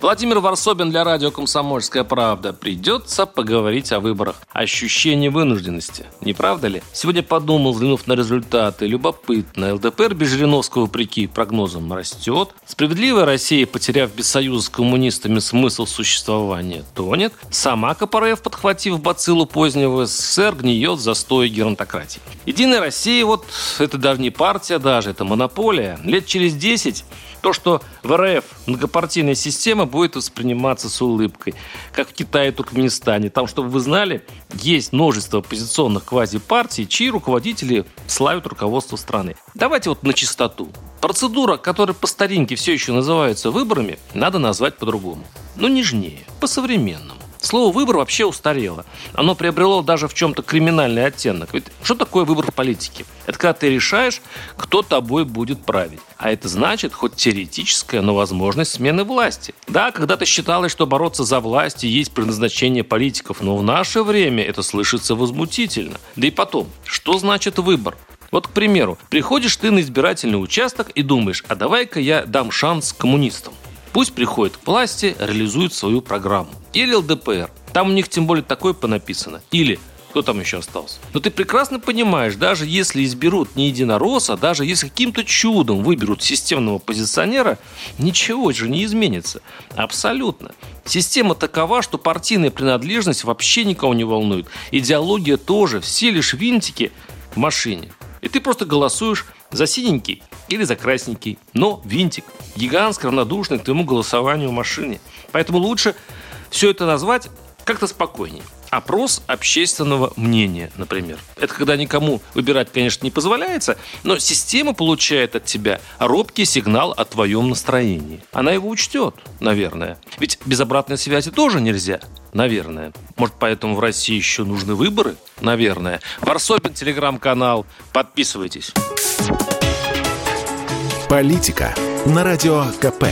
Владимир Варсобин для радио «Комсомольская правда». Придется поговорить о выборах. Ощущение вынужденности. Не правда ли? Сегодня подумал, взглянув на результаты. Любопытно. ЛДПР без Жириновского, вопреки прогнозам, растет. Справедливая Россия, потеряв без союза с коммунистами смысл существования, тонет. Сама КПРФ, подхватив бациллу позднего СССР, гниет за стоя геронтократии. Единая Россия, вот это даже не партия даже, это монополия. Лет через 10 то, что в РФ многопартийная система будет восприниматься с улыбкой, как в Китае и Туркменистане. Там, чтобы вы знали, есть множество оппозиционных квазипартий, чьи руководители славят руководство страны. Давайте вот на чистоту. Процедура, которая по старинке все еще называется выборами, надо назвать по-другому. Но нежнее, по-современному. Слово «выбор» вообще устарело. Оно приобрело даже в чем-то криминальный оттенок. Ведь что такое выбор в политике? Это когда ты решаешь, кто тобой будет править. А это значит хоть теоретическая, но возможность смены власти. Да, когда-то считалось, что бороться за власть и есть предназначение политиков, но в наше время это слышится возмутительно. Да и потом, что значит выбор? Вот, к примеру, приходишь ты на избирательный участок и думаешь, а давай-ка я дам шанс коммунистам. Пусть приходят к власти, реализуют свою программу. Или ЛДПР. Там у них тем более такое понаписано. Или кто там еще остался? Но ты прекрасно понимаешь, даже если изберут не единоросса, даже если каким-то чудом выберут системного позиционера, ничего же не изменится. Абсолютно. Система такова, что партийная принадлежность вообще никого не волнует. Идеология тоже. Все лишь винтики в машине. И ты просто голосуешь за синенький или за красненький. Но винтик гигантский, равнодушный к твоему голосованию в машине. Поэтому лучше все это назвать как-то спокойнее. Опрос общественного мнения, например. Это когда никому выбирать, конечно, не позволяется, но система получает от тебя робкий сигнал о твоем настроении. Она его учтет, наверное. Ведь без обратной связи тоже нельзя. Наверное. Может, поэтому в России еще нужны выборы? Наверное. Варсобин, телеграм-канал. Подписывайтесь. Политика на радио КП.